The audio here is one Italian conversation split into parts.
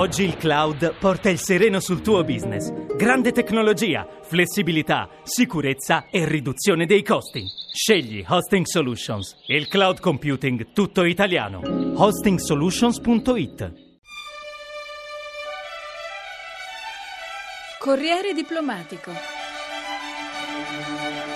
Oggi il cloud porta il sereno sul tuo business. Grande tecnologia, flessibilità, sicurezza e riduzione dei costi. Scegli Hosting Solutions, il cloud computing tutto italiano. hostingsolutions.it Corriere diplomatico.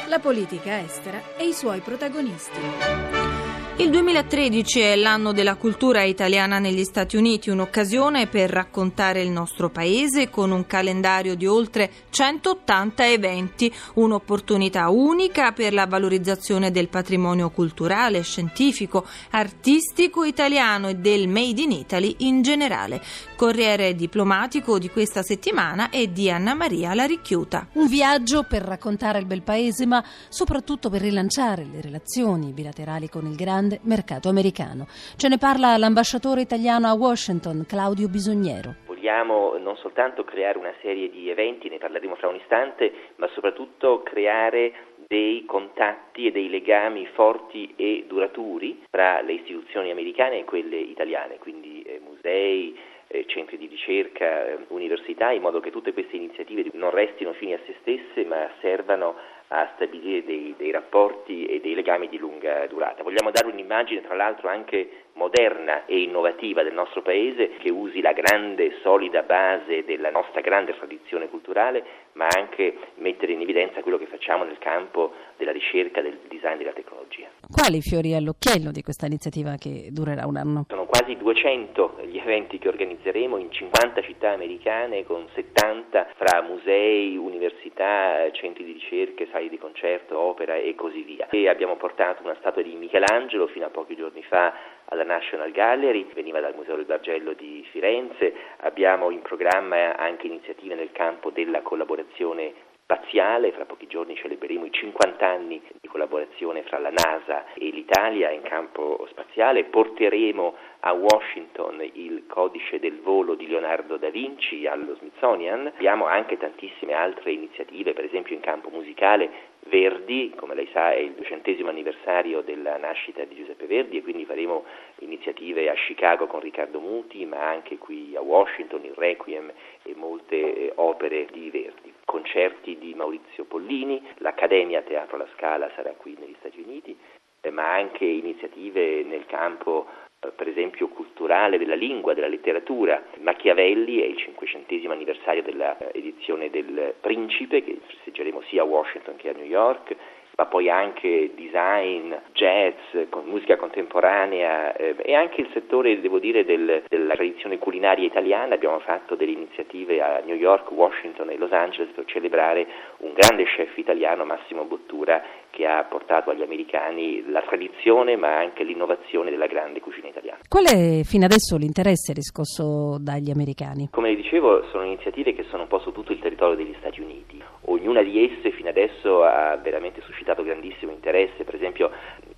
La politica estera e i suoi protagonisti. Il 2013 è l'anno della cultura italiana negli Stati Uniti, un'occasione per raccontare il nostro paese con un calendario di oltre 180 eventi, un'opportunità unica per la valorizzazione del patrimonio culturale, scientifico, artistico italiano e del Made in Italy in generale. Corriere diplomatico di questa settimana è di Anna Maria Laricchiuta. Un viaggio per raccontare il bel paese, ma soprattutto per rilanciare le relazioni bilaterali con il grande grande mercato americano. Ce ne parla l'ambasciatore italiano a Washington, Claudio Bisogniero. Vogliamo non soltanto creare una serie di eventi, ne parleremo fra un istante, ma soprattutto creare dei contatti e dei legami forti e duraturi tra le istituzioni americane e quelle italiane, quindi eh, musei, eh, centri di ricerca, eh, università, in modo che tutte queste iniziative non restino fini a se stesse, ma servano a stabilire dei, dei, rapporti e dei legami di lunga durata. Vogliamo dare un'immagine, tra l'altro, anche moderna e innovativa del nostro Paese, che usi la grande, solida base della nostra grande tradizione culturale, ma anche mettere in evidenza quello che facciamo nel campo della ricerca, del design e della tecnologia. Quali fiori all'occhiello di questa iniziativa che durerà un anno? Sono quasi 200 gli eventi che organizzeremo in 50 città americane con 70 fra musei, università, centri di ricerca, sali di concerto, opera e così via. E abbiamo portato una statua di Michelangelo fino a pochi giorni fa alla National Gallery, veniva dal Museo del Bargello di Firenze, abbiamo in programma anche iniziative nel campo della collaborazione spaziale, fra pochi giorni celebreremo i 50 anni di collaborazione fra la NASA e l'Italia in campo spaziale, porteremo a Washington il codice del volo di Leonardo da Vinci allo Smithsonian, abbiamo anche tantissime altre iniziative, per esempio in campo musicale, Verdi, come lei sa è il duecentesimo anniversario della nascita di Giuseppe Verdi e quindi faremo iniziative a Chicago con Riccardo Muti, ma anche qui a Washington, il Requiem e molte eh, opere di Verdi concerti di Maurizio Pollini, l'Accademia Teatro alla Scala sarà qui negli Stati Uniti, eh, ma anche iniziative nel campo eh, per esempio culturale della lingua, della letteratura. Machiavelli è il cinquecentesimo anniversario dell'edizione del Principe che festeggeremo sia a Washington che a New York ma poi anche design, jazz, musica contemporanea eh, e anche il settore, devo dire, del, della tradizione culinaria italiana. Abbiamo fatto delle iniziative a New York, Washington e Los Angeles per celebrare un grande chef italiano, Massimo Bottura, che ha portato agli americani la tradizione ma anche l'innovazione della grande cucina italiana. Qual è fino adesso l'interesse riscosso dagli americani? Come dicevo, sono iniziative che sono un po' su tutto il territorio degli Stati Uniti. Ognuna di esse fino adesso ha veramente suscitato grandissimo interesse, per esempio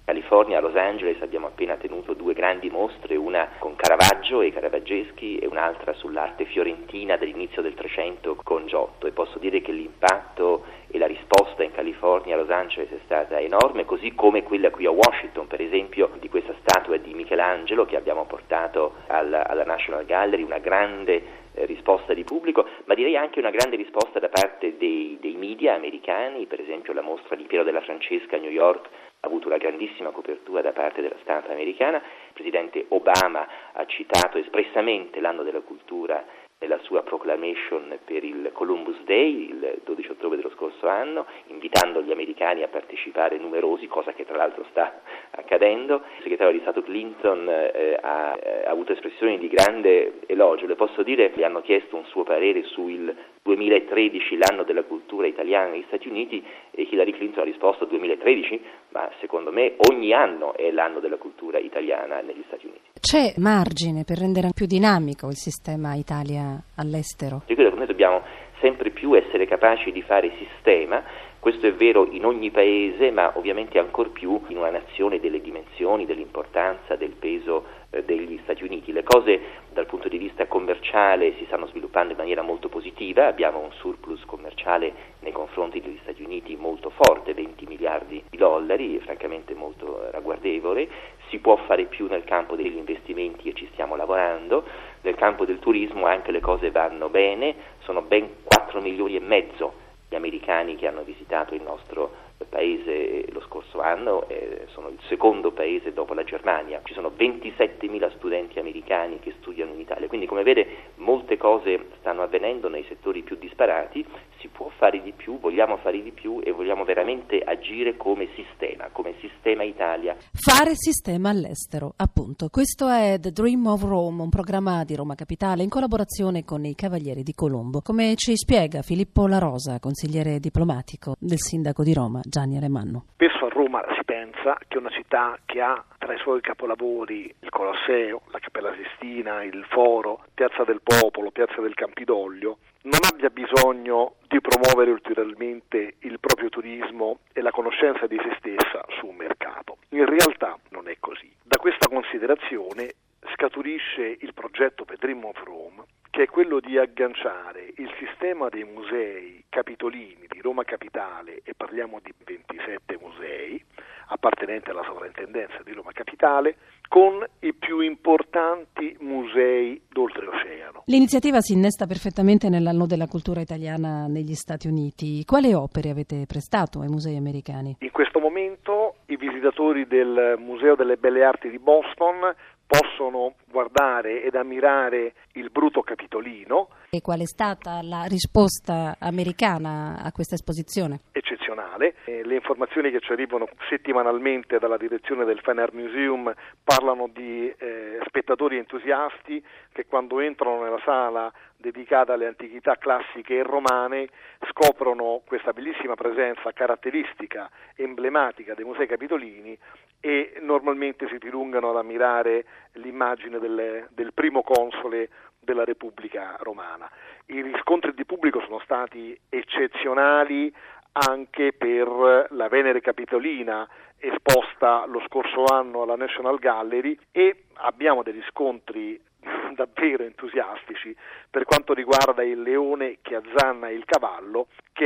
California, a Los Angeles abbiamo appena tenuto due grandi mostre, una con Caravaggio e Caravaggeschi e un'altra sull'arte fiorentina dell'inizio del Trecento con Giotto. E posso dire che l'impatto e la risposta in California, a Los Angeles è stata enorme, così come quella qui a Washington, per esempio, di questa statua di Michelangelo che abbiamo portato alla, alla National Gallery, una grande eh, risposta di pubblico, ma direi anche una grande risposta da parte dei, dei media americani, per esempio la mostra di Piero della Francesca a New York avuto una grandissima copertura da parte della stampa americana. Il presidente Obama ha citato espressamente l'anno della cultura nella sua proclamation per il Columbus Day, il 12 ottobre dello scorso anno, invitando gli americani a partecipare numerosi, cosa che tra l'altro sta accadendo. Il segretario di Stato Clinton eh, ha, eh, ha, avuto espressioni di grande elogio, le posso dire, gli hanno chiesto un suo parere sul 2013, l'anno della cultura italiana negli Stati Uniti, e Hillary Clinton ha risposto 2013, ma secondo me ogni anno è l'anno della cultura italiana negli Stati Uniti. C'è margine per rendere più dinamico il sistema Italia all'estero? Io credo che noi dobbiamo sempre più essere capaci di fare sistema, questo è vero in ogni paese, ma ovviamente ancor più in una nazione delle dimensioni, dell'importanza, del peso degli Stati Uniti. Le cose dal punto di vista commerciale si stanno sviluppando in maniera molto positiva, abbiamo un surplus commerciale nei confronti degli Stati Uniti molto forte, 20 miliardi di dollari, francamente molto ragguardevole, si può fare più nel campo degli investimenti e ci stiamo lavorando, nel campo del turismo anche le cose vanno bene, sono ben 4 milioni e mezzo gli americani che hanno visitato il nostro paese lo scorso anno, eh, sono il secondo paese dopo la Germania, ci sono 27.000 studenti americani che studiano in Italia, quindi come vede molte cose stanno avvenendo nei settori più disparati, si può fare di più, vogliamo fare di più e vogliamo veramente agire come sistema, come sistema Italia. Fare sistema all'estero, appunto. Questo è The Dream of Rome, un programma di Roma Capitale in collaborazione con i Cavalieri di Colombo. Come ci spiega Filippo La Rosa, consigliere diplomatico del sindaco di Roma, Gianni Alemanno. Spesso a Roma si pensa che è una città che ha tra i suoi capolavori il Colosseo, la Cappella Sistina, il Foro, Piazza del Popolo, Piazza del Campidoglio, non abbia bisogno di promuovere ulteriormente il proprio turismo e la conoscenza di se stessa su un mercato. In realtà non è così. Da questa considerazione scaturisce il progetto Pedrim of Rome, che è quello di agganciare il sistema dei musei capitolini di Roma Capitale, e parliamo di 27 musei appartenenti alla sovrintendenza di Roma Capitale, con i più importanti musei d'oltreoceano. L'iniziativa si innesta perfettamente nell'anno della cultura italiana negli Stati Uniti. Quali opere avete prestato ai musei americani? In questo momento i visitatori del Museo delle Belle Arti di Boston possono guardare ed ammirare il Bruto Capitolino. E qual è stata la risposta americana a questa esposizione? Eccezionale. Eh, le informazioni che ci arrivano settimanalmente dalla direzione del Fine Art Museum parlano di eh, spettatori entusiasti che quando entrano nella sala dedicata alle antichità classiche e romane scoprono questa bellissima presenza caratteristica, emblematica dei musei capitolini e normalmente si dilungano ad ammirare l'immagine del, del primo console della Repubblica Romana. I riscontri di pubblico sono stati eccezionali anche per la Venere Capitolina esposta lo scorso anno alla National Gallery e abbiamo dei riscontri davvero entusiastici per quanto riguarda il leone che azzanna il cavallo che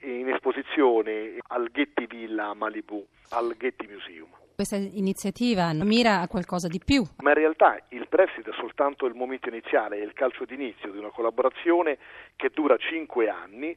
è in esposizione al Getty Villa Malibu, al Getty Museum. Questa iniziativa mira a qualcosa di più. Ma in realtà il prestito è soltanto il momento iniziale, è il calcio d'inizio di una collaborazione che dura cinque anni,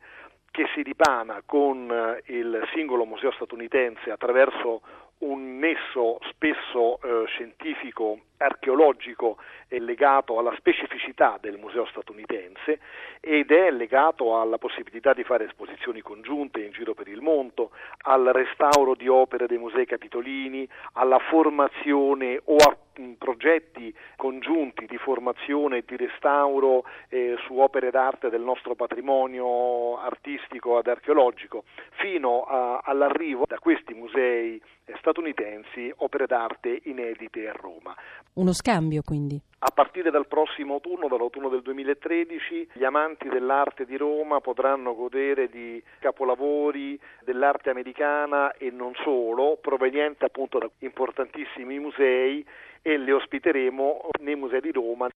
che si ripana con il singolo museo statunitense attraverso un nesso spesso eh, scientifico archeologico è legato alla specificità del museo statunitense ed è legato alla possibilità di fare esposizioni congiunte in giro per il mondo, al restauro di opere dei musei capitolini, alla formazione o a progetti congiunti di formazione e di restauro eh, su opere d'arte del nostro patrimonio artistico ed archeologico, fino a, all'arrivo da questi musei statunitensi opere d'arte inedite a Roma. Uno scambio quindi. A partire dal prossimo autunno, dall'autunno del 2013, gli amanti dell'arte di Roma potranno godere di capolavori dell'arte americana e non solo, provenienti appunto da importantissimi musei e le ospiteremo nei musei di Roma